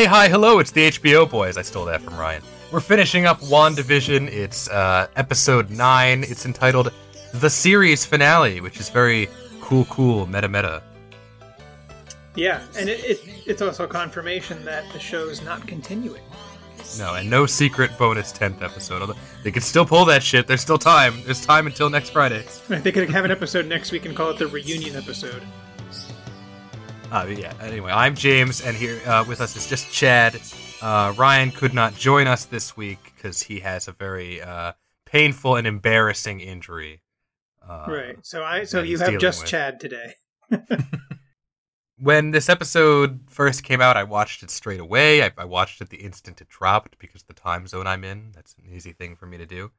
Hey, hi, hello, it's the HBO boys. I stole that from Ryan. We're finishing up WandaVision. It's uh, episode 9. It's entitled The Series Finale, which is very cool, cool, meta meta. Yeah, and it, it, it's also confirmation that the show's not continuing. No, and no secret bonus 10th episode. Although they could still pull that shit. There's still time. There's time until next Friday. They could have an episode next week and call it the reunion episode. Uh, yeah, anyway, I'm James, and here uh, with us is just Chad. Uh, Ryan could not join us this week because he has a very uh, painful and embarrassing injury. Uh, right. So I so you have just with. Chad today. when this episode first came out, I watched it straight away. I, I watched it the instant it dropped because the time zone I'm in. That's an easy thing for me to do.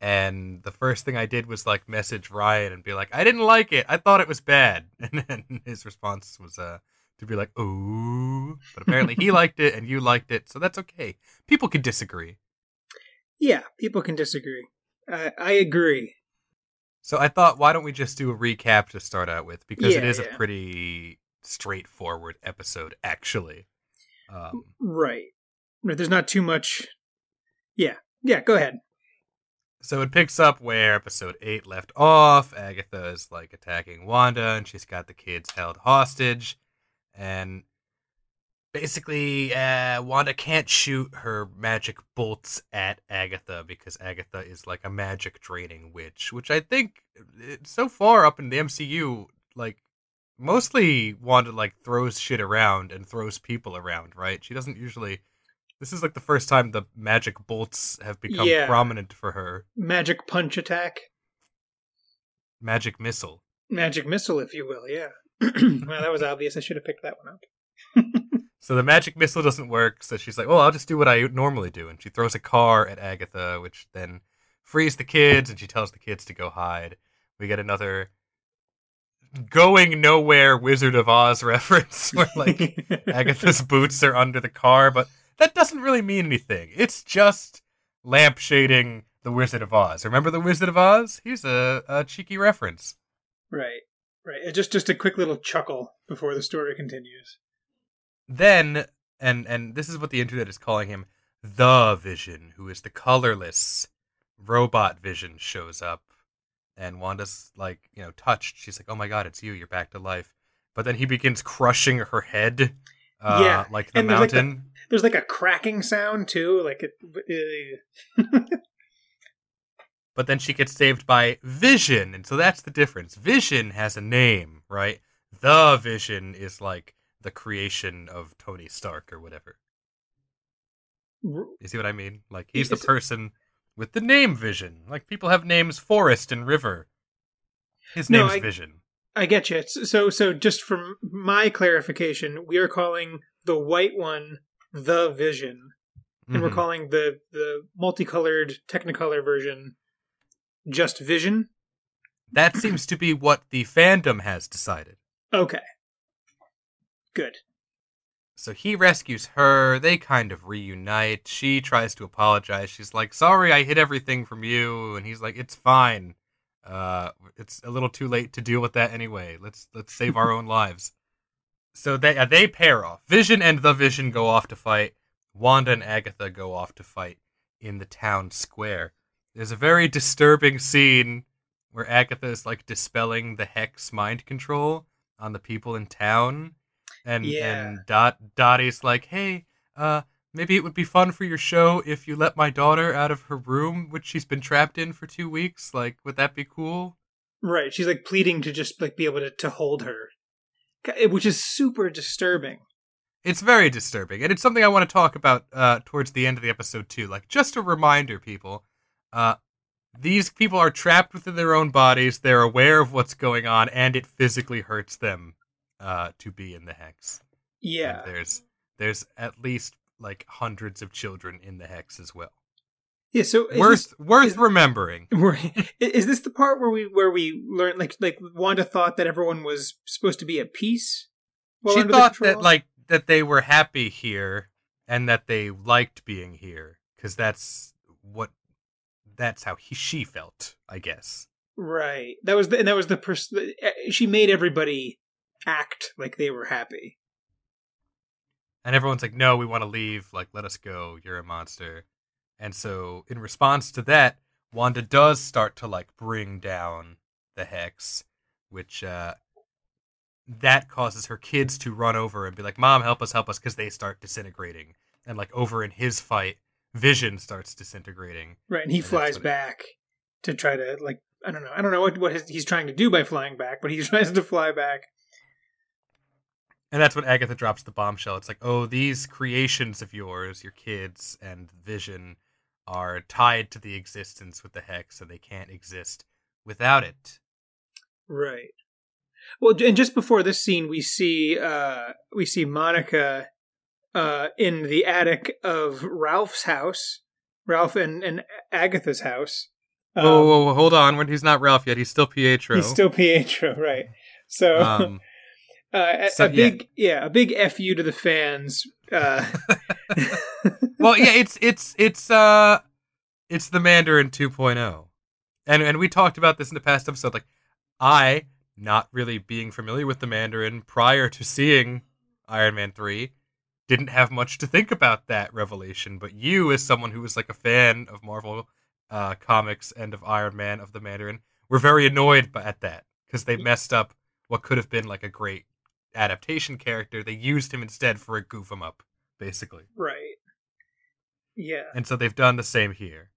And the first thing I did was like message Ryan and be like, "I didn't like it. I thought it was bad." And then his response was uh, to be like, "Ooh," but apparently he liked it and you liked it, so that's okay. People can disagree. Yeah, people can disagree. I I agree. So I thought, why don't we just do a recap to start out with because it is Yeah, a pretty straightforward episode, actually. Um, Right. Right. There's not too much. Yeah. Yeah. Go ahead. So it picks up where episode 8 left off. Agatha is like attacking Wanda and she's got the kids held hostage. And basically, uh, Wanda can't shoot her magic bolts at Agatha because Agatha is like a magic draining witch, which I think uh, so far up in the MCU, like mostly Wanda like throws shit around and throws people around, right? She doesn't usually. This is like the first time the magic bolts have become Yeah. prominent for her. Magic punch attack. Magic missile. Magic missile, if you will. Yeah. well, that was obvious. I should have picked that one up. So the magic missile doesn't work, so she's like, "Well, I'll just do what I normally do," and she throws a car at Agatha, which then frees the kids, and she tells the kids to go hide. We get another going nowhere Wizard of Oz reference, where like Agatha's boots are under the car, but that doesn't really mean anything. It's just lampshading the Wizard of Oz. Remember the Wizard of Oz? Here's a, a cheeky reference. right. Right. Uh, Just just a quick little chuckle before the story continues. then and and this is what the internet is calling him the vision who is the colorless robot vision shows up and wanda's like you know touched she's like oh my god it's you you're back to life but then he begins crushing her head uh, Yeah, like the and there's, like, the- mountain There's like a cracking sound too, like it. uh, but then she gets saved by vision and so that's the difference vision has a name right the vision is like the creation of tony stark or whatever You see what I mean? Like he's the person with the name Vision. Like people have names Forest and River. His No, name's I- Vision. I get you. So, so just for my clarification, we are calling the white one the Vision, and we're Mhm. calling the the multicolored Technicolor version just Vision. That seems to be what the fandom has decided. Okay, good. So he rescues her. They kind of reunite. She tries to apologize. She's like, "Sorry, I hid everything from you," and he's like, "It's fine. Uh, it's a little too late to deal with that anyway. Let's let's save our own lives." So they uh, they pair off. Vision and the Vision go off to fight. Wanda and Agatha go off to fight in the town square. There's a very disturbing scene where Agatha is like dispelling the hex mind control on the people in town. And Yeah. and Dot Dottie's like, "Hey, uh maybe it would be fun for your show if you let my daughter out of her room which she's been trapped in for 2 weeks. Like, would that be cool?" Right, she's like pleading to just like be able to to hold her, which is super disturbing. It's very disturbing, and it's something I want to talk about uh, towards the end of the episode too. Like, just a reminder, people, uh, these people are trapped within their own bodies. They're aware of what's going on, and it physically hurts them uh, to be in the hex. Yeah, And there's there's at least like hundreds of children in the hex as well. Yeah. So worth this- worth is- remembering. Is this the part where we where we learn like like Wanda thought that everyone was supposed to be at peace? she thought that like that they were happy here and that they liked being here because that's what that's how he, she felt, I guess. right. That was the and that was the person. Eh, she made everybody act like they were happy. And everyone's like, "No, we want to leave. Like, let us go. You're a monster." And so, in response to that, Wanda does start to like bring down the hex, which uh, that causes her kids to run over and be like, "Mom, help us, help us," because they start disintegrating. And like over in his fight, Vision starts disintegrating. Right, and he And flies what it- back to try to like I don't know. I don't know what what his, he's trying to do by flying back, but he tries to fly back. And that's when Agatha drops the bombshell. It's like, oh, these creations of yours, your kids and Vision, are tied to the existence with the hex, so they can't exist without it. Right. Well, and just before this scene, we see uh we see Monica uh in the attic of Ralph's house, Ralph and, and Agatha's house. Um, oh, whoa, whoa, hold on. When he's not Ralph yet, he's still Pietro. he's still Pietro, right? So, um, uh, a, so, a big yeah. a big fu to the fans. Well, yeah, it's it's it's uh, it's the Mandarin 2.0, and and we talked about this in the past episode. Like, I not really being familiar with the Mandarin prior to seeing Iron Man three, didn't have much to think about that revelation. But you, as someone who was like a fan of Marvel uh, comics and of Iron Man of the Mandarin, were very annoyed at that because they messed up what could have been like a great adaptation character. They used him instead for a goof him up, basically. right. Yeah. And so they've done the same here.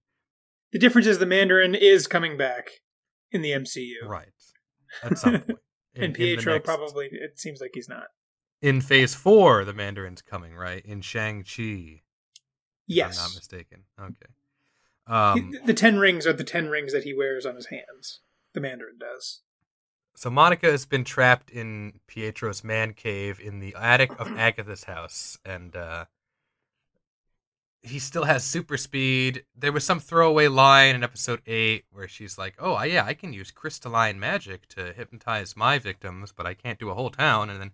The difference is the Mandarin is coming back in the MCU, Right. At some point. In- and Pietro next- probably. It seems like he's not. In phase four, the Mandarin's coming, right? In Shang-Chi. Yes. If I'm not mistaken. Okay. Um, the, the ten rings are the ten rings that he wears on his hands. The Mandarin does. so Monica has been trapped in Pietro's man cave in the attic of Agatha's house, and uh, he still has super speed. There was some throwaway line in episode eight where she's like, "Oh, I- yeah, I can use crystalline magic to hypnotize my victims, but I can't do a whole town." And then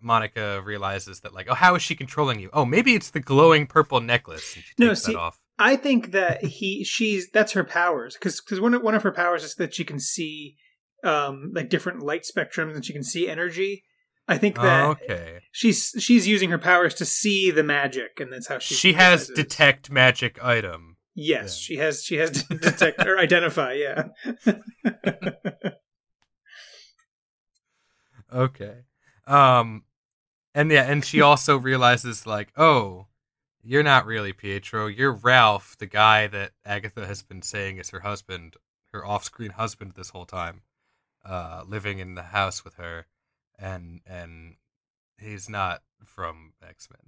Monica realizes that, like, "Oh, how is she controlling you? Oh, maybe it's the glowing purple necklace." And she No, see- that off. I think that he she's that's her powers because because one of, one of her powers is that she can see um like different light spectrums and she can see energy. I think that Oh, okay. she's she's using her powers to see the magic and that's how she She has detect magic item. Yes, then. she has she has detect or identify. Yeah. Okay. Um and yeah, and she also realizes like, "Oh, you're not really Pietro. You're Ralph, the guy that Agatha has been saying is her husband, her off-screen husband this whole time, uh living in the house with her." And and he's not from X-Men.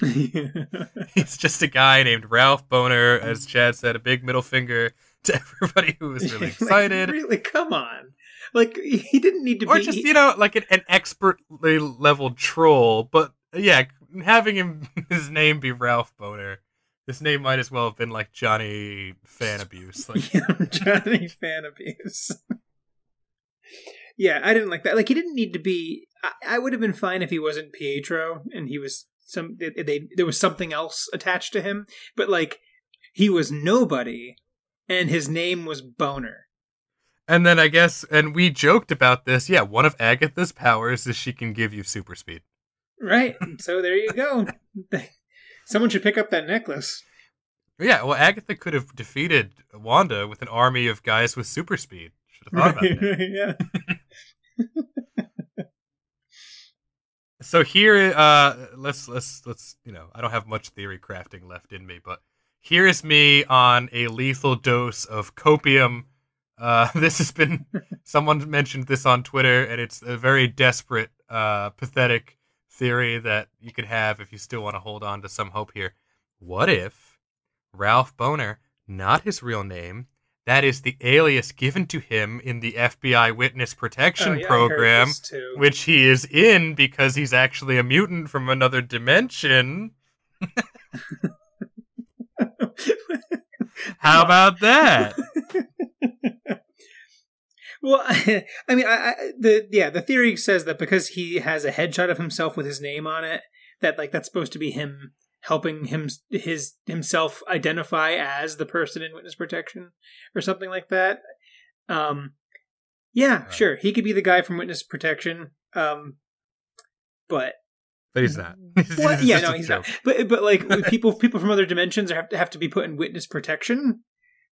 he's just a guy named Ralph Boner, as Chad said, a big middle finger to everybody who was really Like, excited. really, come on. Like he didn't need to be. or be. just you know like an, an expertly leveled troll but yeah having him his name be ralph boner his name might as well have been like johnny fan abuse like yeah, Johnny fan abuse. Yeah, I didn't like that. Like he didn't need to be. I, I would have been fine if he wasn't Pietro and he was some. They, they there was something else attached to him, but like he was nobody, and his name was Boner. and then i guess and we joked about this yeah one of agatha's powers is she can give you super speed Right. so there you go. Someone should pick up that necklace. yeah well agatha could have defeated wanda with an army of guys with super speed should have thought about that yeah. So here, uh, let's let's let's you know, I don't have much theory crafting left in me, but here is me on a lethal dose of copium. Uh, this has been someone mentioned this on Twitter, and it's a very desperate, uh, pathetic theory that you could have if you still want to hold on to some hope here. What if Ralph Boner, not his real name, that is the alias given to him in the FBI witness protection Oh, yeah, program? which he is in because he's actually a mutant from another dimension. How about that? Well, I mean, I, I, the yeah, the theory says that because he has a headshot of himself with his name on it, that like that's supposed to be him helping him his himself identify as the person in witness protection or something like that. Um, yeah, Right. sure, he could be the guy from witness protection. Um, but but he's not. What? yeah, no, he's joke. not. But but like people people from other dimensions have to have to be put in witness protection.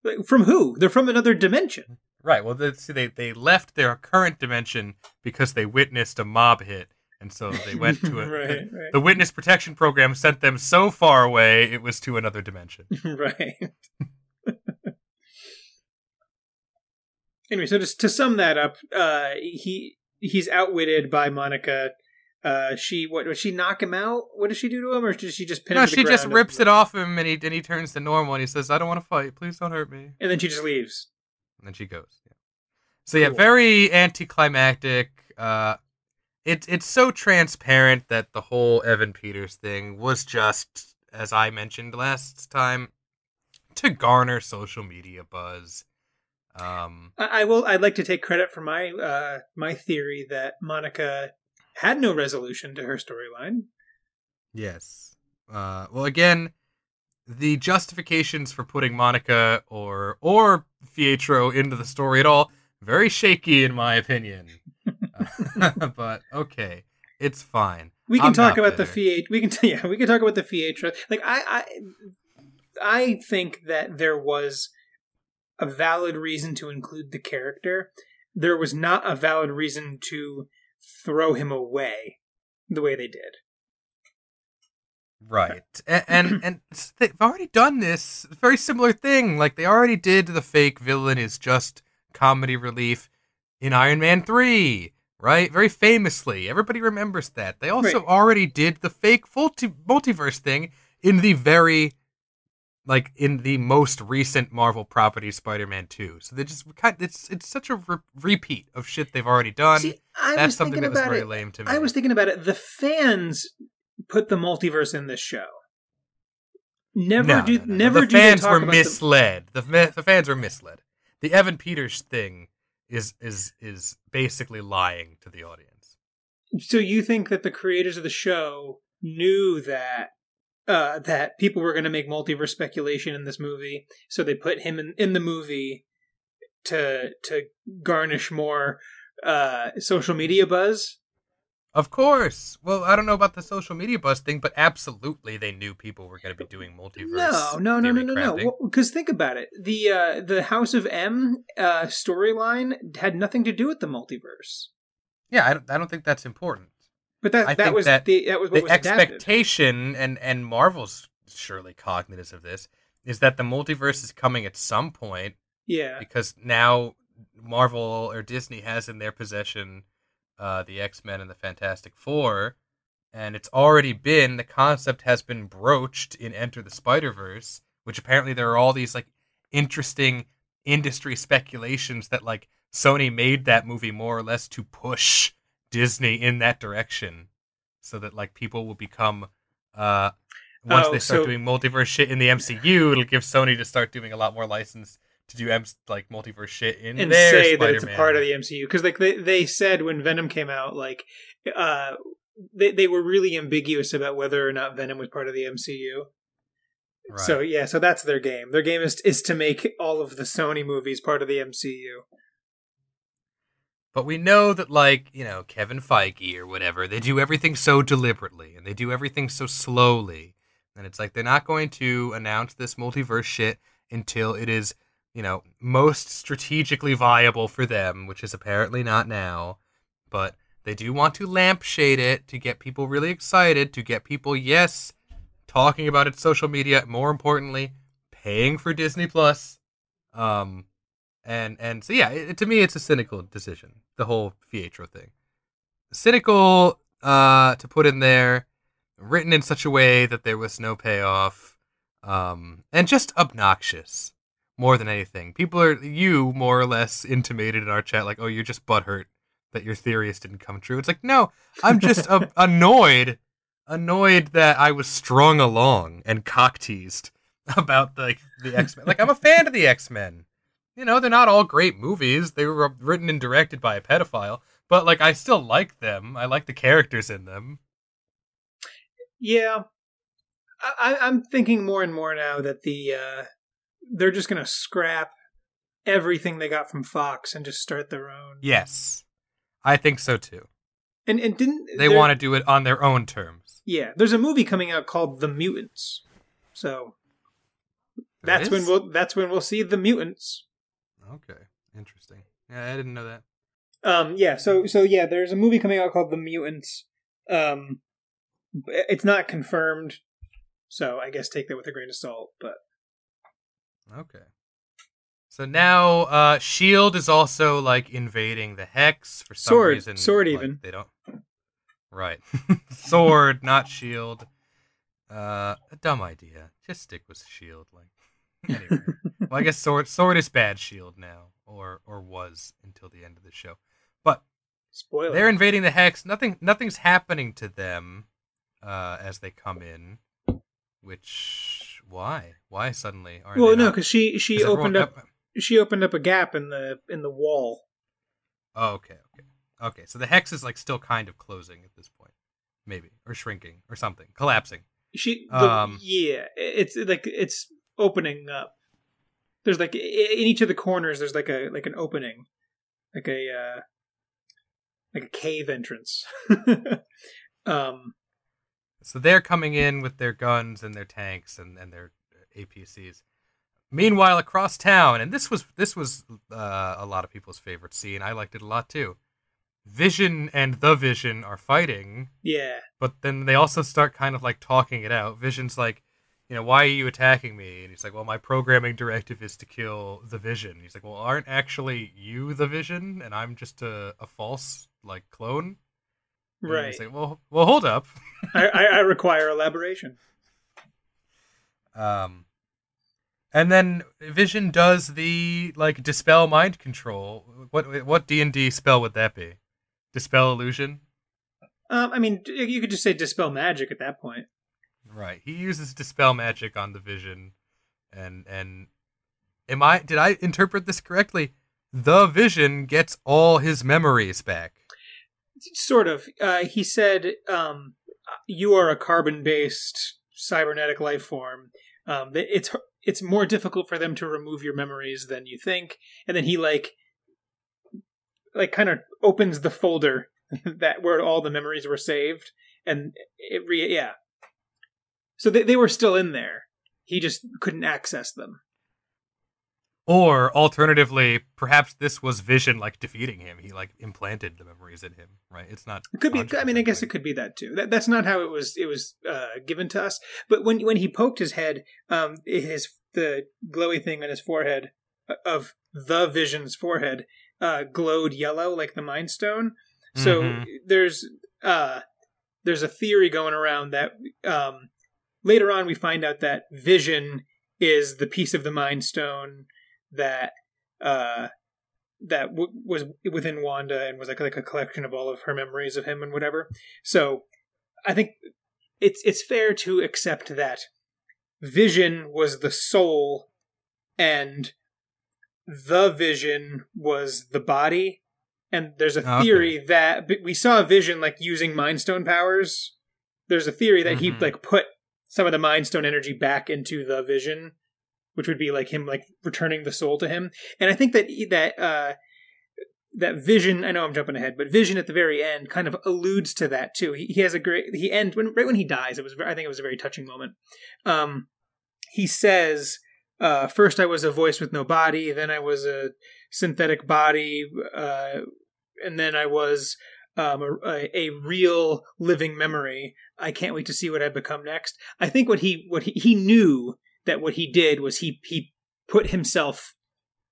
Like, from who? They're from another dimension. Right. Well, they, see, they they left their current dimension because they witnessed a mob hit, and so they went to a. right, right. The witness protection program sent them so far away, it was to another dimension. right. anyway, so just to sum that up, uh, he he's outwitted by Monica. Uh, she what does she knock him out? What does she do to him, or does she just pin no, him? No, she just rips it off him, and he and he turns to normal, and he says, "I don't want to fight. Please don't hurt me." And then she just leaves. And then she goes. Yeah. So yeah, very anticlimactic. Uh, it's it's so transparent that the whole Evan Peters thing was just, as I mentioned last time, to garner social media buzz. Um, I, I will. I'd like to take credit for my uh, my theory that Monica had no resolution to her storyline. Yes. Uh, well, again, the justifications for putting Monica or or Pietro into the story at all very shaky in my opinion. but okay, it's fine. We can I'm talk about bitter. the Fiat. We can yeah, we can talk about the Pietro. Like I I I think that there was a valid reason to include the character. There was not a valid reason to throw him away the way they did. Right. And, and and, they've already done this very similar thing. Like they already did the fake villain is just comedy relief in Iron Man 3, right? Very famously. Everybody remembers that. They also right. already did the fake multi- multiverse thing in the very like in the most recent Marvel property, Spider-Man Two. So they just kind. Of, it's it's such a re- repeat of shit they've already done. See, That's something that was very it. lame to me. I was thinking about it. The fans put the multiverse in this show. Never no, do. No, no, never the do. Fans were misled. The... the the fans were misled. The Evan Peters thing is is is basically lying to the audience. So you think that the creators of the show knew that uh, that people were going to make multiverse speculation in this movie, so they put him in, in the movie to to garnish more uh, social media buzz. Of course. Well, I don't know about the social media buzz thing, but absolutely they knew people were going to be doing multiverse. No, no, no, no, no, no. Because well, think about it. The uh, the House of M uh, storyline had nothing to do with the multiverse. Yeah, I don't, I don't think that's important. But that I that was that the that was the expectation, and and Marvel's surely cognizant of this, is that the multiverse is coming at some point. Yeah. Because now Marvel or Disney has in their possession uh, the X Men and the Fantastic Four, and it's already been the concept has been broached in Into the Spider Verse, which apparently there are all these like interesting industry speculations that like Sony made that movie more or less to push Disney in that direction, so that like people will become uh once oh, they start so... doing multiverse shit in the MCU, it'll give Sony to start doing a lot more license to do M- like multiverse shit in and their say Spider-Man. that it's a part of the MCU because like they they said when Venom came out, like uh they they were really ambiguous about whether or not Venom was part of the MCU. Right. So yeah, so that's their game. Their game is is to make all of the Sony movies part of the MCU. But we know that, like, you know, Kevin Feige or whatever, they do everything so deliberately and they do everything so slowly. And it's like they're not going to announce this multiverse shit until it is, you know, most strategically viable for them, which is apparently not now. But they do want to lampshade it to get people really excited, to get people, yes, talking about it social media, more importantly, paying for Disney Plus. Um, and and so yeah, it, to me it's a cynical decision, the whole Pietro thing. Cynical uh, to put in there, written in such a way that there was no payoff, um, and just obnoxious more than anything. People are you more or less intimated in our chat like, oh, you're just butthurt that your theories didn't come true. It's like no, I'm just uh, annoyed, annoyed that I was strung along and cock teased about the the X Men. Like I'm a fan of the X Men you know, they're not all great movies. They were written and directed by a pedophile, but like I still like them. I like the characters in them. Yeah, I, I'm thinking more and more now that the uh, they're just gonna scrap everything they got from Fox and just start their own. Yes, I think so too. And and didn't they want to do it on their own terms? Yeah, there's a movie coming out called The Mutants. So There that's when we'll that's when we'll see the mutants. Okay, interesting. Yeah, I didn't know that. Um, yeah, so so yeah, there's a movie coming out called The Mutants. Um, it's not confirmed, so I guess take that with a grain of salt. But Okay. So now uh Shield is also like invading the Hex for some Sword. reason. Sword like, even. They don't Right. Sword, not Shield. Uh a dumb idea. Just stick with Shield like anyway. well, I guess Sword Sword is bad Shield now or or was until the end of the show. But spoiler. they're invading the Hex. Nothing nothing's happening to them uh as they come in. Which why? Why suddenly are well, no, because she she is everyone- opened up she opened up a gap in the in the wall. Oh, okay, okay, okay. So the hex is like still kind of closing at this point, maybe, or shrinking, or something, collapsing. She, the, Um, yeah, it's like it's opening up. There's like in each of the corners, there's like a like an opening, like a uh, like a cave entrance. um, So they're coming in with their guns and their tanks and, and their APCs. Meanwhile, across town, and this was this was uh, a lot of people's favorite scene. I liked it a lot too. Vision and the Vision are fighting, yeah, but then they also start kind of like talking it out. Vision's like, you know, why are you attacking me? And he's like, well, my programming directive is to kill the Vision. He's like, well, aren't actually you the Vision, and I'm just a, a false like clone? Right. Like, well, well, hold up. I, I, I require elaboration. Um, and then Vision does the like dispel mind control. What what D and D spell would that be? Dispel illusion. Um, I mean, you could just say dispel magic at that point. Right. He uses dispel magic on the Vision, and and am I did I interpret this correctly? The Vision gets all his memories back. Sort of. Uh, he said, um, "You are a carbon-based cybernetic life form. Um, it's it's more difficult for them to remove your memories than you think." And then he like, like, kind of opens the folder that where all the memories were saved, and it re yeah. So they they were still in there. He just couldn't access them. Or alternatively, perhaps this was Vision like defeating him. He like implanted the memories in him. Right. It's not. It could be. I mean, I guess it could be that too. That, that's not how it was. It was uh, given to us. But when when he poked his head, um, his the glowy thing on his forehead uh, of the Vision's forehead uh, glowed yellow like the Mind Stone. So Mhm. there's uh, there's a theory going around that um, later on we find out that Vision is the piece of the Mind Stone that uh, that w- was within Wanda and was like like a collection of all of her memories of him and whatever. So I think it's it's fair to accept that Vision was the soul and the Vision was the body. And there's a Okay. theory that we saw Vision like using Mind Stone powers. There's a theory that he Mhm. like put some of the Mind Stone energy back into the Vision, which would be like him like returning the soul to him. And I think that that uh, that Vision. I know I'm jumping ahead, but Vision at the very end kind of alludes to that too. He, he has a great he end when right when he dies. It was I think it was a very touching moment. Um, he says, uh, first I was a voice with no body, then I was a synthetic body, uh, and then I was." Um, a, a, real living memory. I can't wait to see what I become next. I think what he what he, he knew that what he did was he he put himself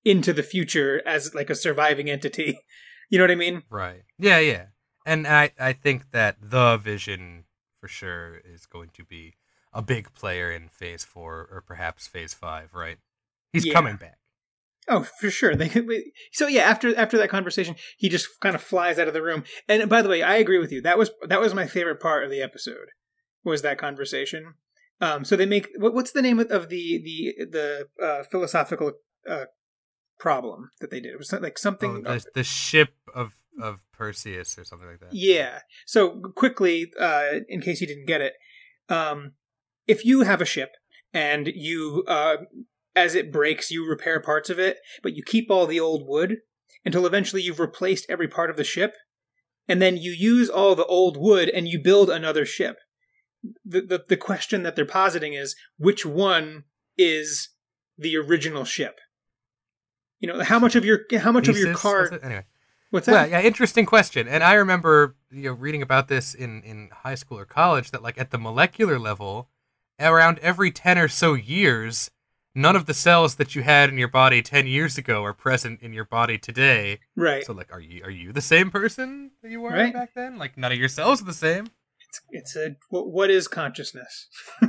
into the future as like a surviving entity. You know what I mean? Right. Yeah, yeah. And I, I think that the vision for sure is going to be a big player in phase four or perhaps phase five, right? He's Yeah. coming back. Oh, for sure. They, so yeah, after after that conversation, he just kind of flies out of the room. And by the way, I agree with you. That was that was my favorite part of the episode. Was that conversation? Um, so they make what, what's the name of, of the the the uh, philosophical uh, problem that they did? It was like something. Oh, the, the ship of of Perseus or something like that. Yeah. So quickly, uh, in case you didn't get it, um, if you have a ship and you, uh, as it breaks, you repair parts of it, but you keep all the old wood until eventually you've replaced every part of the ship, and then you use all the old wood and you build another ship. The, the the question that they're positing is which one is the original ship? You know, how much of your how much of your Theseus? car? Was? Anyway. What's that? Well, yeah, interesting question. And I remember you know reading about this in in high school or college that like at the molecular level, around every 10 or so years, none of the cells that you had in your body 10 years ago are present in your body today. right. So like are you are you the same person that you were Right. back then? Like none of your cells are the same. It's, a what, what is consciousness?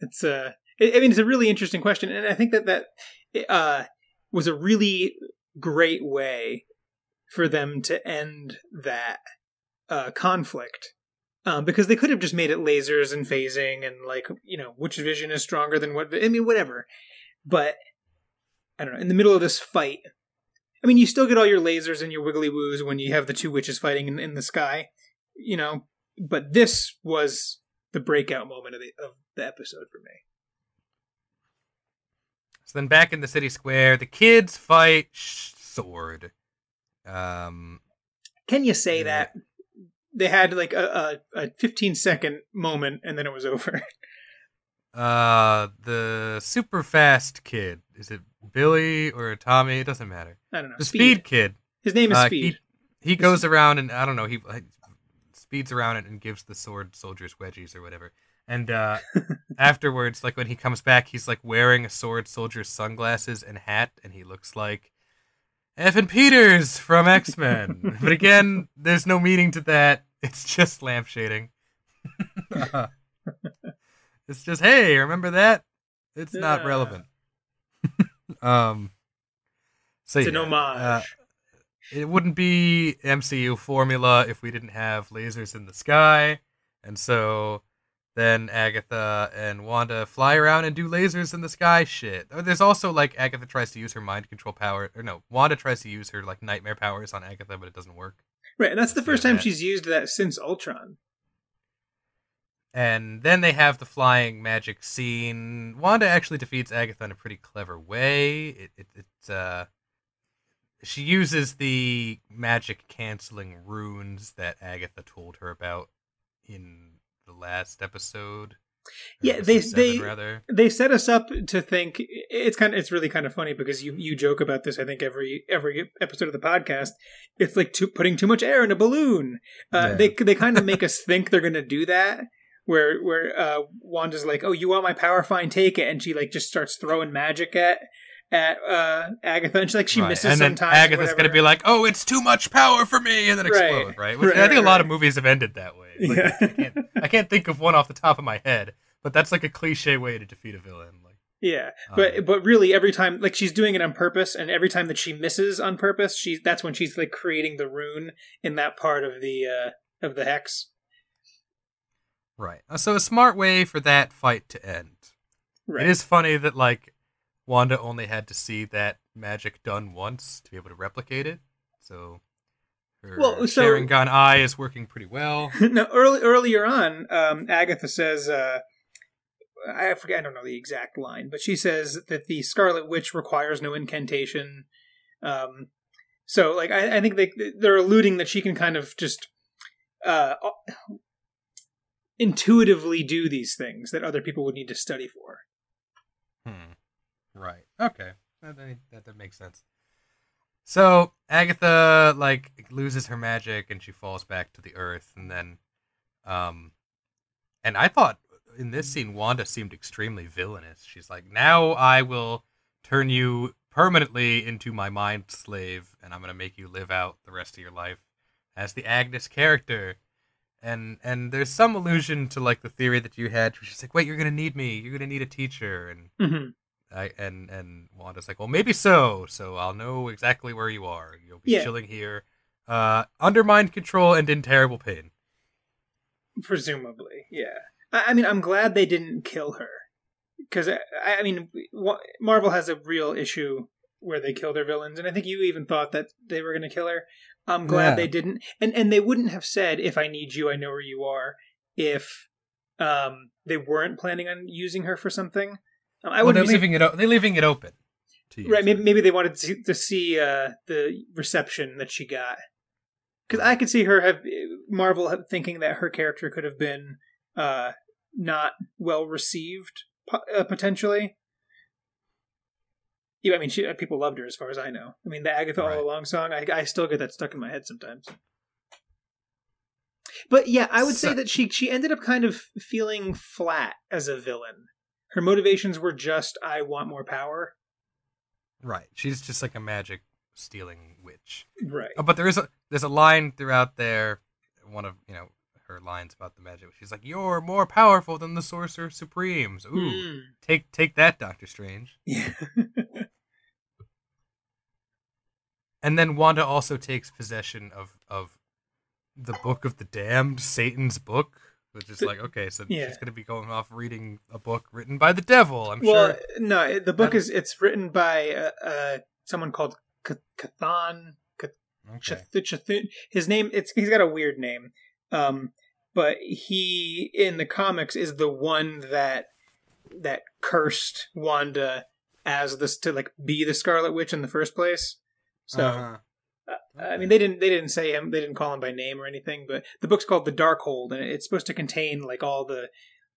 it's a I mean, it's a really interesting question, and I think that that uh, was a really great way for them to end that uh, conflict. Um, because they could have just made it lasers and phasing and like you know which vision is stronger than what I mean whatever, but I don't know in the middle of this fight I mean, you still get all your lasers and your wiggly woos when you have the two witches fighting in, in the sky, you know. But this was the breakout moment of the of the episode for me. So then back in the city square, the kids fight sword. Um Can you say Yeah. that they had like a, a, a 15 second moment and then it was over? uh the super fast kid. Is it Billy or Tommy? It doesn't matter. I don't know. The speed, kid. His name is Uh, Speed. He, he goes around and I don't know, he like, speeds around it and gives the sword soldiers wedgies or whatever. And uh, afterwards, like when he comes back, he's like wearing a sword soldier's sunglasses and hat, and he looks like Evan Peters from X Men. but again, there's no meaning to that. It's just lampshading. it's just hey, remember that? It's not relevant. Um. So it's an homage. uh, it wouldn't be MCU formula if we didn't have lasers in the sky. And so then Agatha and Wanda fly around and do lasers in the sky shit. Or There's also like Agatha tries to use her mind control power or no, Wanda tries to use her like nightmare powers on Agatha, but it doesn't work. right, and that's the yeah, first time that- she's used that since Ultron. And then they have the flying magic scene. Wanda actually defeats Agatha in a pretty clever way. It, it, it's uh, she uses the magic canceling runes that Agatha told her about in the last episode. Yeah, they- seven, they- rather. They set us up to think it's kind of it's really kind of funny because you you joke about this I think every every episode of the podcast. It's like too, putting too much air in a balloon. Uh, Yeah. They they kind of make us think they're going to do that. Where where uh, Wanda's like, oh, you want my power? Fine, take it, and she like just starts throwing magic at at uh, Agatha, and she like she Right. misses and then sometimes. Agatha's going to be like, "Oh, it's too much power for me," and then explode. Right? Which, Right, I think a lot of movies have ended that way. Like, Yeah. I, can't, I can't think of one off the top of my head, but that's like a cliche way to defeat a villain. Like, Yeah, but Um, but really, every time like she's doing it on purpose, and every time that she misses on purpose, she's that's when she's like creating the rune in that part of the uh of the hex. Right. Uh, So a smart way for that fight to end. Right. It is funny that like Wanda only had to see that magic done once to be able to replicate it. So her Well, so- Sharingan eye is working pretty well. no, early, earlier on, um, Agatha says, uh, I forget, I don't know the exact line, but she says that the Scarlet Witch requires no incantation. Um, so, like, I, I think they they're alluding that she can kind of just uh, intuitively do these things that other people would need to study for. Hmm. Right. Okay. That, that, that makes sense. So Agatha like loses her magic and she falls back to the earth, and then, um, and I thought in this scene Wanda seemed extremely villainous. She's like, "Now I will turn you permanently into my mind slave, and I'm gonna make you live out the rest of your life as the Agnes character." And and there's some allusion to like the theory that you had. Where she's like, "Wait, you're gonna need me. You're gonna need a teacher," and hmm I, and and Wanda's like, well, maybe so. So I'll know exactly where you are. You'll be Yeah. chilling here, uh, under mind control and in terrible pain. Presumably, yeah. I, I mean, I'm glad they didn't kill her because I, I mean, Marvel has a real issue where they kill their villains, and I think you even thought that they were going to kill her. I'm glad Yeah. they didn't, and and they wouldn't have said, "If I need you, I know where you are." If um they weren't planning on using her for something, um, I well, would they're leaving it. O- they're leaving it open. Right. Maybe, maybe they wanted to see, to see uh, the reception that she got. because I could see her have Marvel thinking that her character could have been uh, not well received uh, potentially. Yeah, I mean, she, uh, people loved her as far as I know. I mean, the Agatha Right. All Along song, I, I still get that stuck in my head sometimes. But yeah, I would say that she she ended up kind of feeling flat as a villain. Her motivations were just I want more power. Right. She's just like a magic stealing witch. Right. Oh, but there is a there's a line throughout there, one of you know her lines about the magic. She's like, "You're more powerful than the Sorcerer Supremes." Ooh, Mm. take take that, Doctor Strange. Yeah. And then Wanda also takes possession of of the Book of the Damned, Satan's book, which is like, okay, so yeah. she's gonna be going off reading a book written by the devil. I'm well, sure. no, the book is it's written by uh, uh, someone called K- Cathan. Okay. Chath-. His name it's he's got a weird name. Um, but he in the comics is the one that that cursed Wanda as this to like be the Scarlet Witch in the first place. So Uh-huh. I mean, they didn't they didn't say him, they didn't call him by name or anything. But the book's called The Darkhold, and it's supposed to contain like all the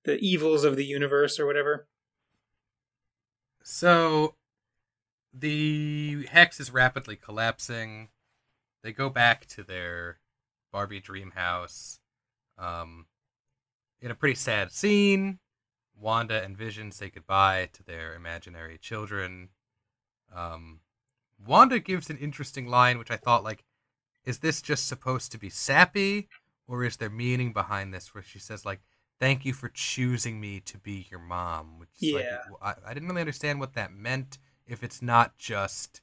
the evils of the universe or whatever. So the hex is rapidly collapsing. They go back to their Barbie dream house. Um, in a pretty sad scene, Wanda and Vision say goodbye to their imaginary children. Um, Wanda gives an interesting line, which I thought, like, is this just supposed to be sappy, or is there meaning behind this? Where she says, like, "Thank you for choosing me to be your mom," which is like, Yeah. I, I didn't really understand what that meant. If it's not just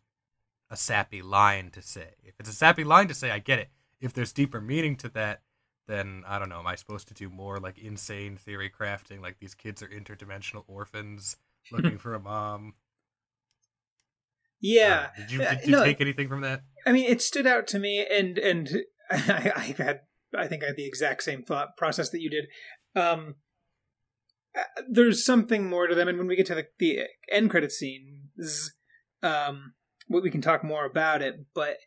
a sappy line to say, if it's a sappy line to say, I get it. If there's deeper meaning to that, then I don't know. Am I supposed to do more like insane theory crafting? Like these kids are interdimensional orphans looking for a mom. Yeah, Uh, did you did you no. take anything from that? I mean, it stood out to me, and and I, I had I think I had the exact same thought process that you did. Um, uh, there's something more to them, and when we get to the, the end credit scenes, um, we we can talk more about it. But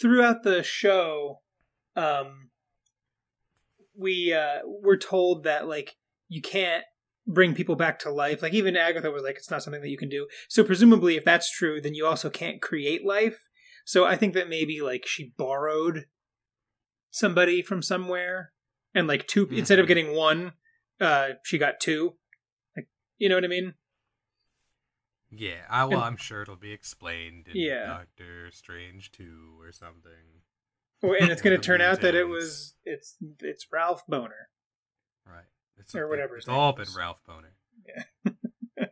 throughout the show, um, we uh, we're told that like you can't bring people back to life. Like even Agatha was like, it's not something that you can do. So presumably, if that's true, then you also can't create life. So I think that maybe like she borrowed somebody from somewhere, and like 2 Mhm. instead of getting one, uh, she got two. Like you know what I mean? Yeah, I, well, I'm sure it'll be explained in Yeah. Doctor Strange two or something. Or- And it's going to turn out that it was it's it's Ralph Boner. Right. It's Or whatever It's all been Ralph Boner. Yeah.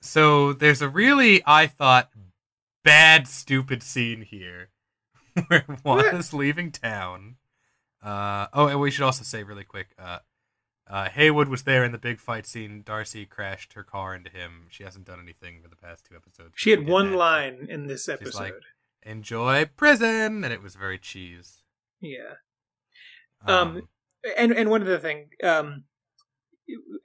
so there's a really, I thought, bad, stupid scene here where Wanda's leaving town. Uh, oh, and we should also say really quick. Uh, uh, Hayward was there in the big fight scene. Darcy crashed her car into him. She hasn't done anything for the past two episodes. She had one that. line in this episode. like- Enjoy prison, and it was very cheese. yeah. Um, and and one other thing, um,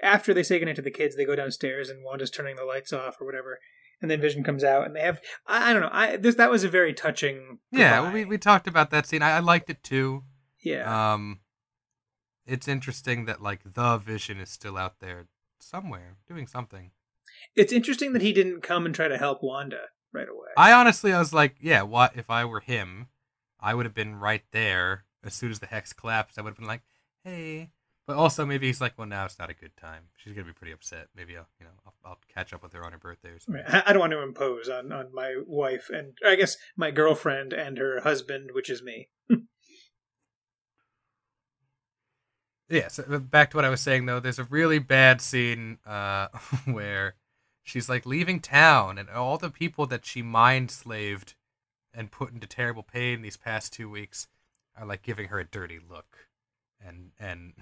after they say goodnight to the kids, they go downstairs and Wanda's turning the lights off or whatever, and then Vision comes out and they have I, I don't know I this that was a very touching yeah, we we talked about that scene. I, I liked it too. yeah Um, it's interesting that like the Vision is still out there somewhere doing something. it's interesting that he didn't come and try to help Wanda right away. I honestly, I was like, yeah, what if I were him? I would have been right there as soon as the hex collapsed. I would have been like, hey. But also, maybe he's like, well, now it's not a good time. She's gonna be pretty upset. Maybe I'll, you know, I'll, I'll catch up with her on her birthday or something. I I don't want to impose on, on my wife and I guess my girlfriend and her husband, which is me. Yeah, so uh, back to what I was saying though, there's a really bad scene uh, where she's like leaving town and all the people that she mind slaved and put into terrible pain these past two weeks are like giving her a dirty look. And and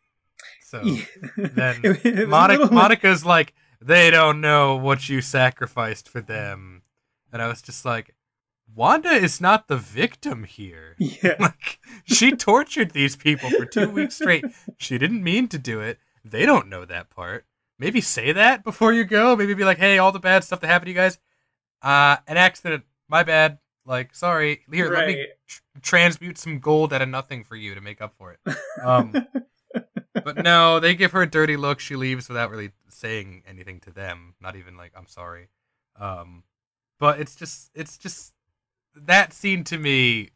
so Yeah. then It- it Monica, Monica's like, they don't know what you sacrificed for them. And I was just like, Wanda is not the victim here. yeah. Like she tortured these people for two weeks straight. She didn't mean to do it. They don't know that part. Maybe say that before you go. Maybe be like, "Hey, all the bad stuff that happened to you guys, uh, an accident. My bad. Like, sorry, here, let me tr- transmute some gold out of nothing for you to make up for it. Um, but no, they give her a dirty look. She leaves without really saying anything to them. Not even like, I'm sorry. Um, but it's just, it's just that seemed to me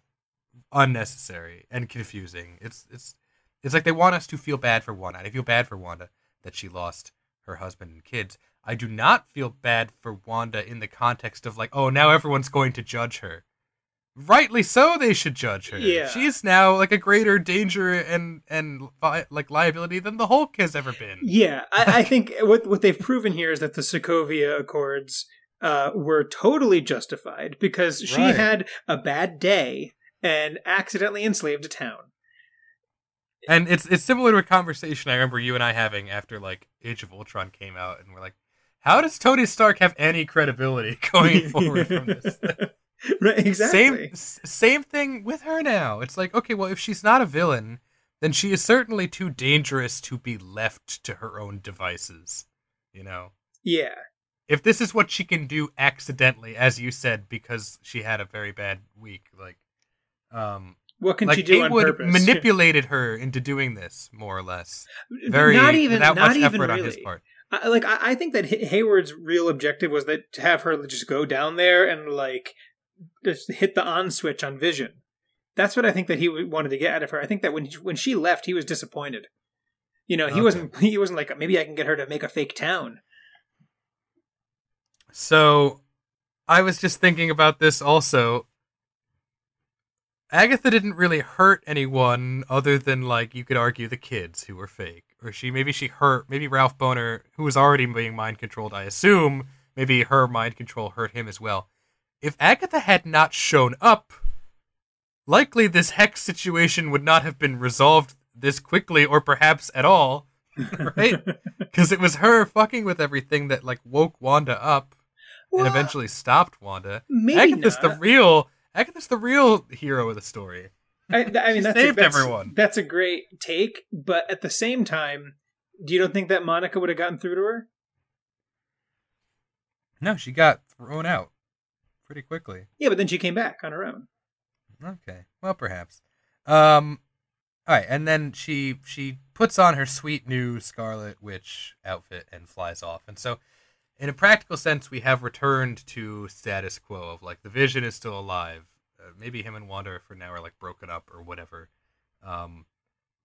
unnecessary and confusing. It's, it's, it's like they want us to feel bad for Wanda. I feel bad for Wanda that she lost her husband and kids. I do not feel bad for Wanda in the context of like, oh, now everyone's going to judge her. Rightly so, they should judge her. Yeah. She's now like a greater danger and and like liability than the Hulk has ever been. Yeah, I, I think what what they've proven here is that the Sokovia Accords uh, were totally justified because she Right. had a bad day and accidentally enslaved a town. And it's it's similar to a conversation I remember you and I having after like Age of Ultron came out, and we're like, how does Tony Stark have any credibility going forward from this? right, exactly. Same same thing with her now. It's like, okay, well, if she's not a villain, then she is certainly too dangerous to be left to her own devices. You know, Yeah, if this is what she can do accidentally, as you said, because she had a very bad week, like, um, what can like she do on Hayward purpose? manipulated her into doing this, more or less, very not even without not much even effort really. on his part. I, like I, I think that Hay- Hayward's real objective was that to have her just go down there and like just hit the on switch on Vision. That's what I think that he wanted to get out of her. I think that when when she left, he was disappointed. You know, he Okay. wasn't he wasn't like maybe I can get her to make a fake town. So I was just thinking about this also. Agatha didn't really hurt anyone other than like you could argue the kids who were fake. Or she maybe she hurt maybe Ralph Bohner, who was already being mind controlled, I assume, maybe her mind control hurt him as well. If Agatha had not shown up, likely this hex situation would not have been resolved this quickly or perhaps at all. Right? Because it was her fucking with everything that like woke Wanda up Well, and eventually stopped Wanda. maybe Agatha's not. the real Agatha's the real hero of the story. I, I mean, that's saved a, that's, everyone. That's a great take, but at the same time, do you don't think that Monica would have gotten through to her? No, she got thrown out pretty quickly. Yeah, but then she came back on her own. Okay, well perhaps. Um, all right, and then she she puts on her sweet new Scarlet Witch outfit and flies off. And so, in a practical sense, we have returned to status quo of like the Vision is still alive. Uh, maybe him and Wanda for now are like broken up or whatever. Um,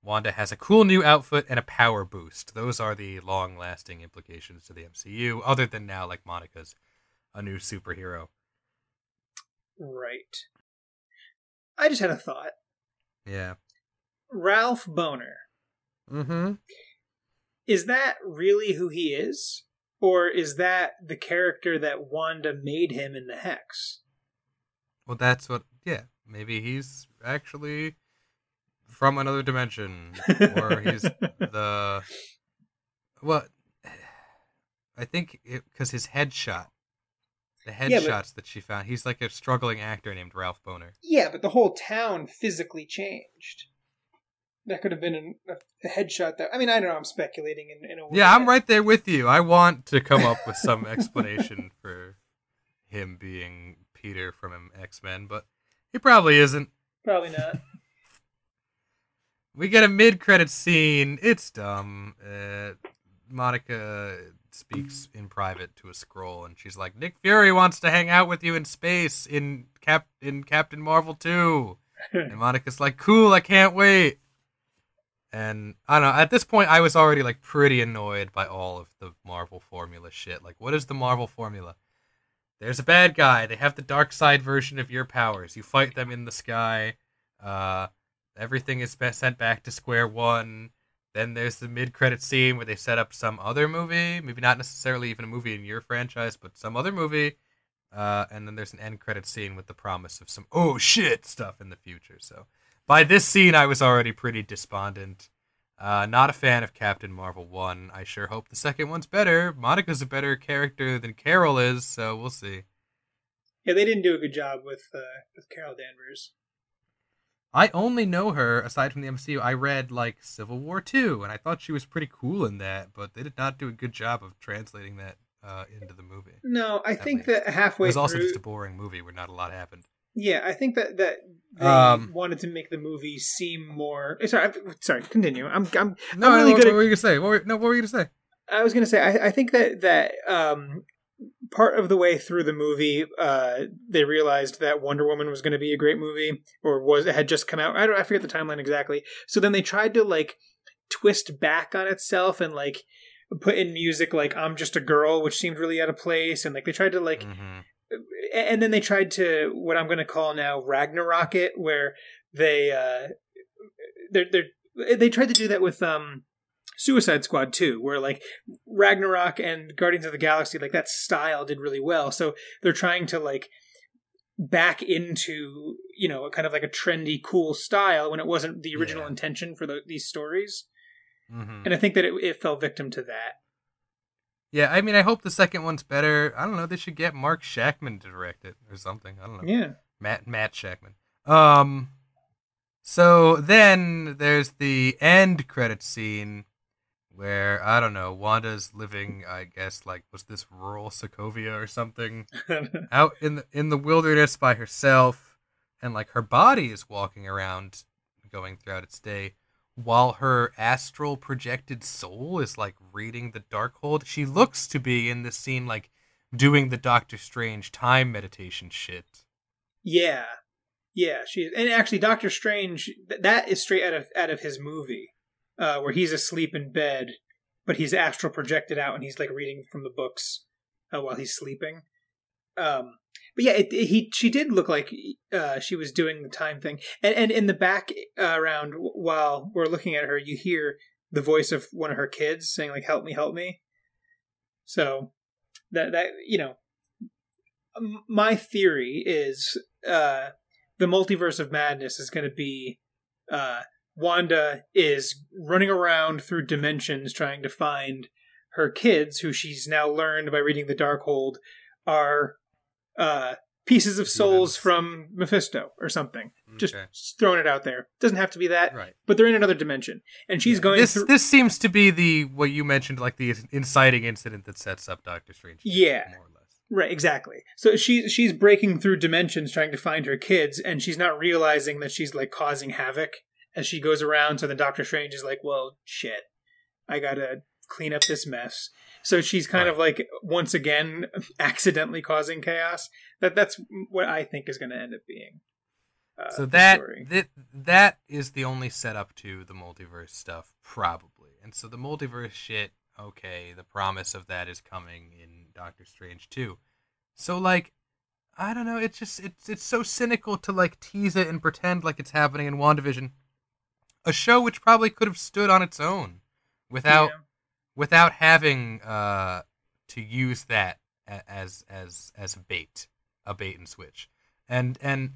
Wanda has a cool new outfit and a power boost. Those are the long lasting implications to the MCU, other than now, like Monica's a new superhero. Right. I just had a thought. Yeah. Ralph Bohner. Mm-hmm. Is that really who he is? Or is that the character that Wanda made him in the Hex? Well, that's what. Yeah, maybe he's actually from another dimension, or he's the. Well, I think because his headshot, the Yeah, but- headshots that she found, he's like a struggling actor named Ralph Bohner. Yeah, but the whole town physically changed. That could have been an, a headshot that. I mean, I don't know. I'm speculating in, in a way. Yeah, I'm right there with you. I want to come up with some explanation for him being Peter from X Men, but he probably isn't. Probably not. We get a mid-credit scene. It's dumb. Uh, Monica speaks in private to a Skrull, and she's like, "Nick Fury wants to hang out with you in space in Cap in Captain Marvel 2. And Monica's like, "Cool, I can't wait." And I don't know. At this point, I was already like pretty annoyed by all of the Marvel formula shit. Like, what is the Marvel formula? There's a bad guy. They have the dark side version of your powers. You fight them in the sky. Uh, everything is sent back to square one. Then there's the mid-credit scene where they set up some other movie, maybe not necessarily even a movie in your franchise, but some other movie. Uh, and then there's an end credit scene with the promise of some oh shit stuff in the future. So by this scene, I was already pretty despondent. Uh, not a fan of Captain Marvel 1. I sure hope the second one's better. Monica's a better character than Carol is, so we'll see. yeah, they didn't do a good job with uh, with Carol Danvers. I only know her aside from the MCU. I read like Civil War 2, and I thought she was pretty cool in that, but they did not do a good job of translating that uh, into the movie. No, I think makes- that It halfway was also just a boring movie where not a lot happened. Yeah, I think that that they Um, wanted to make the movie seem more. eh, Sorry, sorry. Continue. I'm. I'm. No, I'm really what, good what at- were you gonna say? What were, no, what were you gonna say? I was going to say. I, I think that that um, part of the way through the movie, uh, they realized that Wonder Woman was going to be a great movie, or was it had just come out. I don't. I forget the timeline exactly. So then they tried to like twist back on itself and like put in music like "I'm Just a Girl," which seemed really out of place, and like they tried to like Mhm. And then they tried to what I'm going to call now Ragnarok it, where they uh, they're, they're they tried to do that with um Suicide Squad too, where like Ragnarok and Guardians of the Galaxy, like that style did really well. So they're trying to like back into you know kind of like a trendy, cool style when it wasn't the original Yeah. intention for the, these stories. Mhm. And I think that it, it fell victim to that. Yeah, I mean, I hope the second one's better. I don't know. They should get Mark Shakman to direct it or something. I don't know. Yeah. Matt Matt Shakman. Um. So then there's the end credit scene where I don't know. Wanda's living, I guess, like was this rural Sokovia or something, out in the in the wilderness by herself, and like her body is walking around, going throughout its day, while her astral projected soul is like reading the Darkhold. She looks to be in this scene like doing the Doctor Strange time meditation shit. Yeah, yeah. She and actually Doctor Strange that is straight out of out of his movie, uh, where he's asleep in bed, but he's astral projected out and he's like reading from the books uh, while he's sleeping. Um, but yeah, it, it- he she did look like uh, she was doing the time thing, and and in the back uh, around while we're looking at her, you hear the voice of one of her kids saying like "Help me, help me." So that that you know my theory is uh, the multiverse of madness is going to be uh, Wanda is running around through dimensions trying to find her kids, who she's now learned by reading the Darkhold are uh, pieces of souls Demons. from Mephisto or something. Just Okay. throwing it out there. Doesn't have to be that, right. but they're in another dimension, and she's going this through. this seems to be the what you mentioned, like the inciting incident that sets up Doctor Strange. Yeah. more or less. Right, exactly. So she she's breaking through dimensions trying to find her kids, and she's not realizing that she's like causing havoc as she goes around. So then Doctor Strange is like, "Well, shit, I gotta clean up this mess." So she's kind of like once again accidentally causing chaos. That that's what I think is going to end up being. Uh, so that, that that is the only setup to the multiverse stuff, probably. And so the multiverse shit, okay, the promise of that is coming in Doctor Strange too. So like, I don't know. It's just it's it's so cynical to like tease it and pretend like it's happening in Wandavision, a show which probably could have stood on its own without Yeah. Without having uh to use that as as as a bait a bait and switch. And and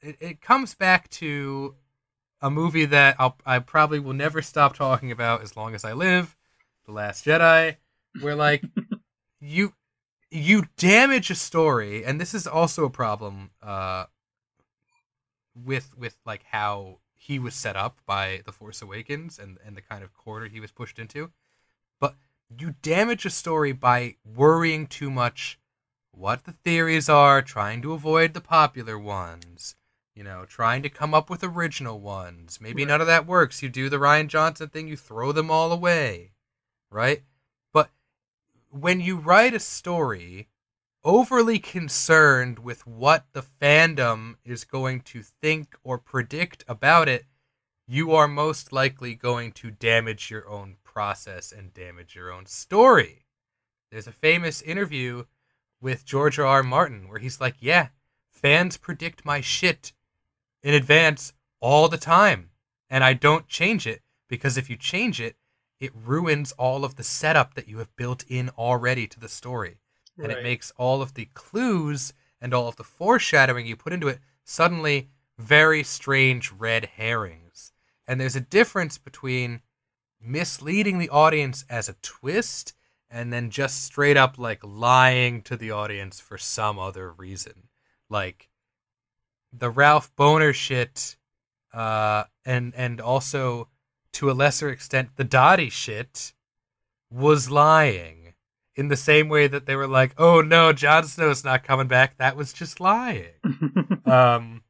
it, it comes back to a movie that I'll, I probably will never stop talking about as long as I live the last jedi where like you you damage a story and this is also a problem uh with with like how he was set up by the force awakens and and the kind of corner he was pushed into. But you damage a story by worrying too much what the theories are trying to avoid the popular ones you know trying to come up with original ones. Maybe Right. none of that works. You do the Rian Johnson thing you throw them all away right? But when you write a story overly concerned with what the fandom is going to think or predict about it, you are most likely going to damage your own process and damage your own story. There's a famous interview with George R. R. Martin where he's like, Yeah, fans predict my shit in advance all the time, and I don't change it because if you change it, it ruins all of the setup that you have built in already to the story and it makes all of the clues and all of the foreshadowing you put into it suddenly very strange red herrings. And there's a difference between misleading the audience as a twist and then just straight up like lying to the audience for some other reason. Like the Ralph Bohner shit uh and and also to a lesser extent the Dottie shit was lying in the same way that they were like, "Oh no, Jon Snow's not coming back. That was just lying." um,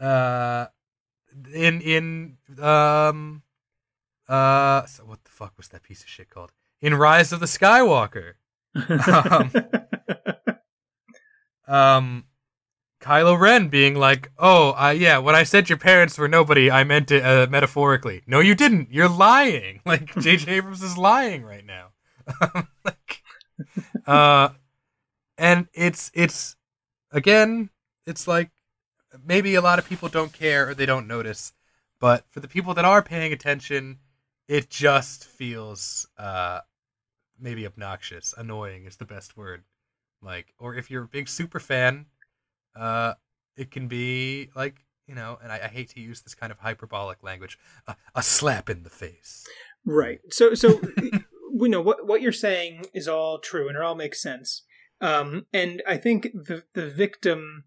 uh, in in um, uh, so what the fuck was that piece of shit called? In Rise of the Skywalker. um, um, Kylo Ren being like, "Oh, uh, yeah, when I said your parents were nobody, I meant it uh, metaphorically." No, you didn't. You're lying. Like J.J. Abrams is lying right now. uh, and it's it's again, it's like maybe a lot of people don't care or they don't notice, but for the people that are paying attention, it just feels uh maybe obnoxious, annoying is the best word. Like, or if you're a big super fan, uh, it can be like you know, and I, I hate to use this kind of hyperbolic language, uh, a slap in the face. Right. So, so we know what what you're saying is all true and it all makes sense. Um, and I think the the victim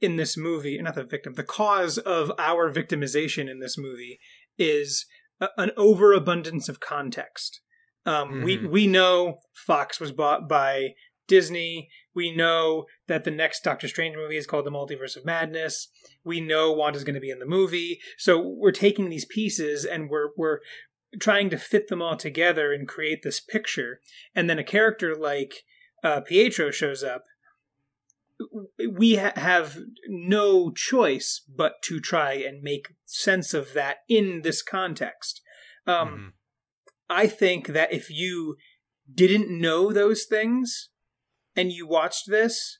in this movie, not the victim, the cause of our victimization in this movie is a, an overabundance of context. Um, mm-hmm. We we know Fox was bought by Disney. We know that the next Doctor Strange movie is called The Multiverse of Madness. We know Wanda's going to be in the movie. So we're taking these pieces and we're we're trying to fit them all together and create this picture. And then a character like uh, Pietro shows up. We ha- have no choice but to try and make sense of that in this context. Um, mm-hmm. I think that if you didn't know those things and you watched this,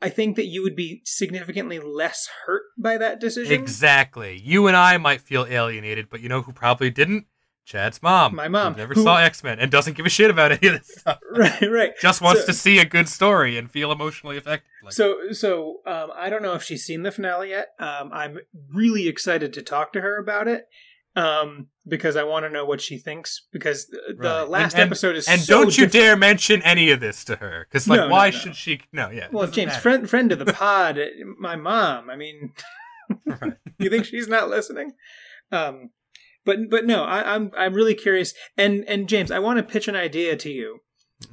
I think that you would be significantly less hurt by that decision. Exactly. You and I might feel alienated, but you know who probably didn't? Chad's mom. My mom. never who, saw X Men and doesn't give a shit about any of this stuff. Right, right. Just wants so, to see a good story and feel emotionally affected. Like so, so um, I don't know if she's seen the finale yet. Um, I'm really excited to talk to her about it um, because I want to know what she thinks. Because the, right. last and, and, episode is and so don't you dare mention any of this to her because like no, why no, no. should she? No, yeah. Well, James, matter. friend friend of the pod, my mom. I mean, right. you think she's not listening? Um, but but no, I, I'm I'm really curious. And and James, I want to pitch an idea to you.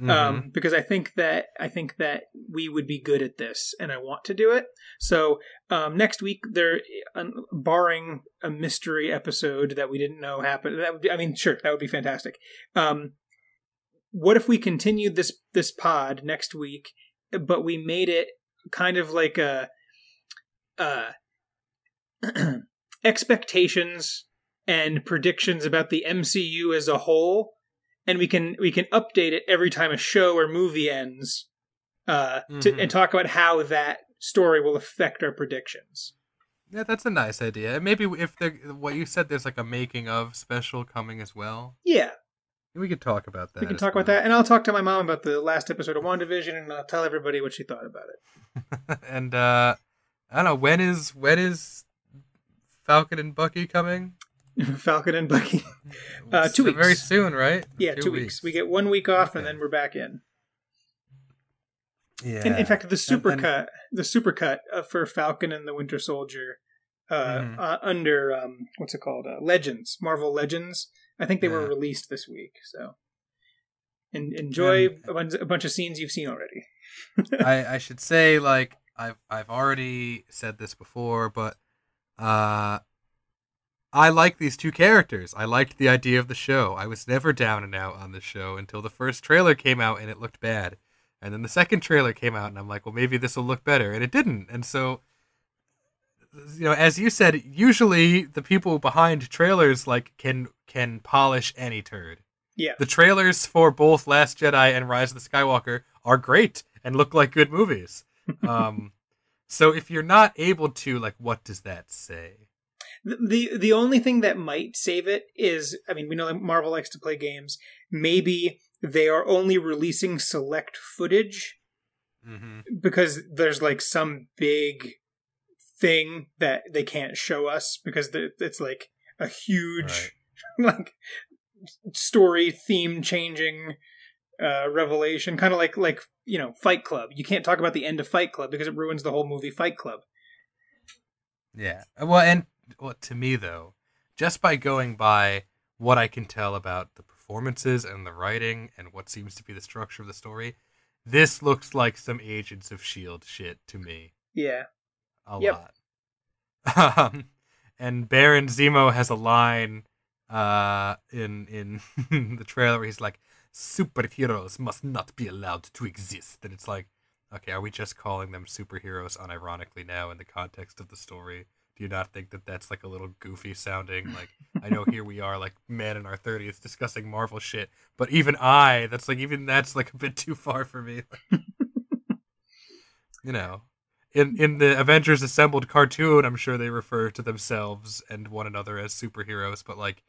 Um, mm-hmm. um, because I think that I think that we would be good at this, and I want to do it. So um, next week, there, barring a mystery episode that we didn't know happened, that would be, I mean, sure, that would be fantastic. Um, what if we continued this this pod next week, but we made it kind of like a, uh, expectations and predictions about the MCU as a whole and we can we can update it every time a show or movie ends, uh, mm-hmm. to, and talk about how that story will affect our predictions. Yeah, that's a nice idea. Maybe if there, what you said, there's like a making of special coming as well. Yeah, we could talk about that. We can talk well. about that, and I'll talk to my mom about the last episode of WandaVision, and I'll tell everybody what she thought about it. and uh I don't know when is when is Falcon and Bucky coming? Falcon and Bucky. Uh, two weeks. Very soon, right? Yeah, two, two weeks. weeks. We get one week off, okay. and then we're back in. Yeah. In, in fact, the super cut, the super cut uh, for Falcon and the Winter Soldier, uh, mm. uh, under um, what's it called? Uh, Legends, Marvel Legends. I think they yeah. were released this week. So, and enjoy and, a, bunch, a bunch of scenes you've seen already. I, I should say, like I've I've already said this before, but uh I like these two characters. I liked the idea of the show. I was never down and out on the show until the first trailer came out and it looked bad. And then the second trailer came out and I'm like, well, maybe this will look better. And it didn't. And so, you know, as you said, usually the people behind trailers like can can polish any turd. Yeah. The trailers for both Last Jedi and Rise of the Skywalker are great and look like good movies. um, so if you're not able to, like, what does that say? The the only thing that might save it is I mean we know that Marvel likes to play games. Maybe they are only releasing select footage mm-hmm. because there's like some big thing that they can't show us because it's like a huge right. like story theme changing uh, revelation kind of like like you know fight club you can't talk about the end of fight club because it ruins the whole movie fight club yeah well and well, to me though, just by going by what I can tell about the performances and the writing and what seems to be the structure of the story, this looks like some Agents of Shield shit to me. Yeah. A Yep. lot. Um, and Baron Zemo has a line uh, in in the trailer where he's like, "Superheroes must not be allowed to exist," and it's like, okay, are we just calling them superheroes unironically now in the context of the story? Do you not think that that's like a little goofy sounding? Like, I know here we are, like men in our thirties discussing Marvel shit, but even I, that's like even that's like a bit too far for me. you know, in in the Avengers Assembled cartoon, I'm sure they refer to themselves and one another as superheroes, but like,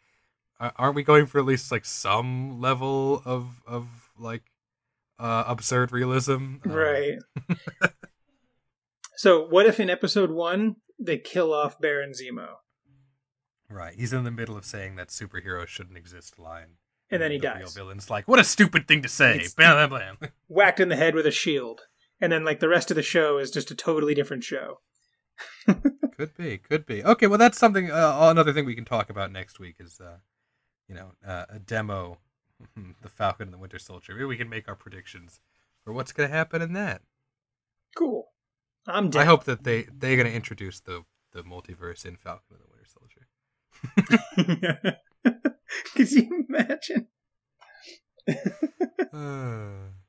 aren't we going for at least like some level of of like uh, absurd realism? Right. so, what if in episode one they kill off Baron Zemo right. He's in the middle of saying that superheroes shouldn't exist line, and then he the Real dies, villain's like, "What a stupid thing to say!" It's- Bam, bam, bam. whacked in the head with a shield, and then like the rest of the show is just a totally different show. could be, could be. Okay, well, that's something. Uh, another thing we can talk about next week is, uh, you know, uh, a demo, the Falcon and the Winter Soldier. Maybe we can make our predictions for what's going to happen in that. Cool. I'm I hope that they they're going to introduce the the multiverse in Falcon and the Winter Soldier. Could you imagine? Uh,